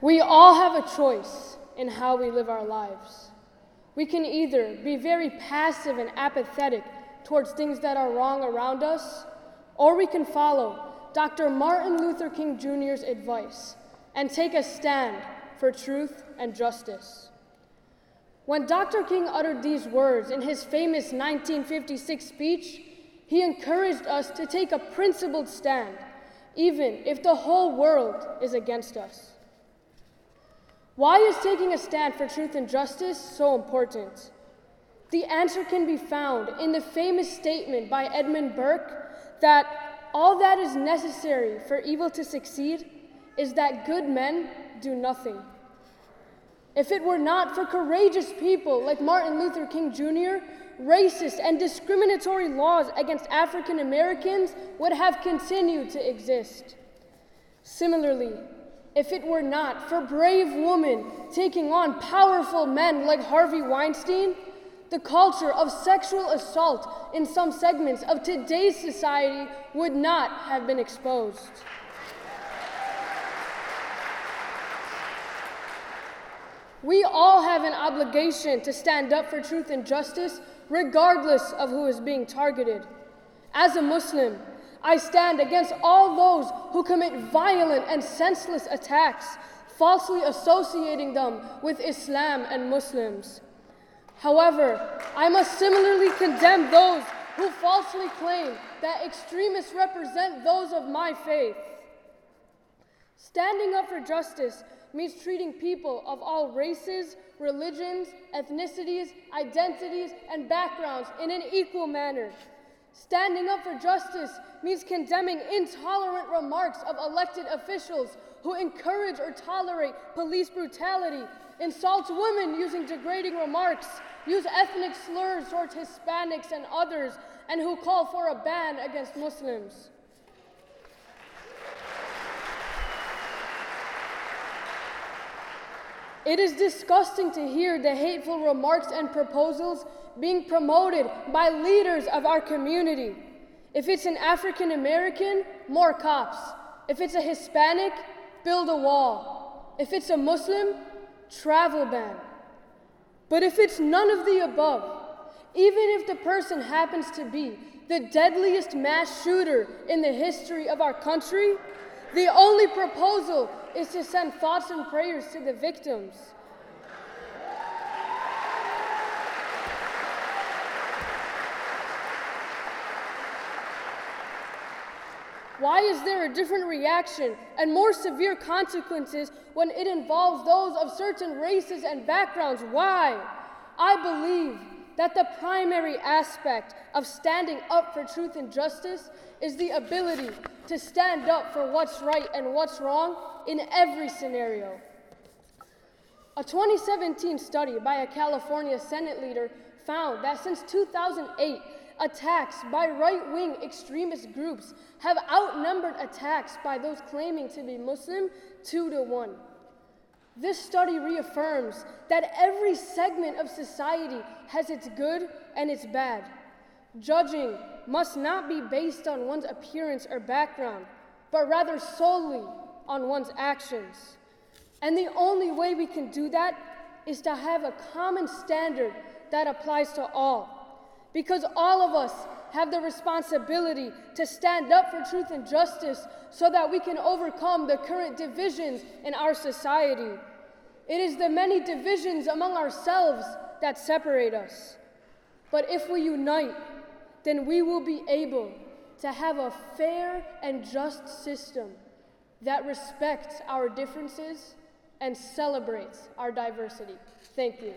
We all have a choice in how we live our lives. We can either be very passive and apathetic towards things that are wrong around us, or we can follow Dr. Martin Luther King Jr.'s advice and take a stand for truth and justice. When Dr. King uttered these words in his famous 1956 speech, he encouraged us to take a principled stand, even if the whole world is against us. Why is taking a stand for truth and justice so important? The answer can be found in the famous statement by Edmund Burke that all that is necessary for evil to succeed is that good men do nothing. If it were not for courageous people like Martin Luther King Jr., racist and discriminatory laws against African Americans would have continued to exist. Similarly, if it were not for brave women taking on powerful men like Harvey Weinstein, the culture of sexual assault in some segments of today's society would not have been exposed. We all have an obligation to stand up for truth and justice, regardless of who is being targeted. As a Muslim, I stand against all those who commit violent and senseless attacks, falsely associating them with Islam and Muslims. However, I must similarly condemn those who falsely claim that extremists represent those of my faith. Standing up for justice means treating people of all races, religions, ethnicities, identities, and backgrounds in an equal manner. Standing up for justice means condemning intolerant remarks of elected officials who encourage or tolerate police brutality, insult women using degrading remarks, use ethnic slurs towards Hispanics and others, and who call for a ban against Muslims. It is disgusting to hear the hateful remarks and proposals being promoted by leaders of our community. If it's an African American, more cops. If it's a Hispanic, build a wall. If it's a Muslim, travel ban. But if it's none of the above, even if the person happens to be the deadliest mass shooter in the history of our country, the only proposal is to send thoughts and prayers to the victims. Why is there a different reaction and more severe consequences when it involves those of certain races and backgrounds? Why? I believe that the primary aspect of standing up for truth and justice is the ability to stand up for what's right and what's wrong in every scenario. A 2017 study by a California Senate leader found that since 2008, attacks by right wing extremist groups have outnumbered attacks by those claiming to be Muslim two to one. This study reaffirms that every segment of society has its good and its bad. Judging must not be based on one's appearance or background, but rather solely on one's actions. And the only way we can do that is to have a common standard that applies to all because all of us have the responsibility to stand up for truth and justice so that we can overcome the current divisions in our society. It is the many divisions among ourselves that separate us. But if we unite, then we will be able to have a fair and just system that respects our differences and celebrates our diversity. Thank you.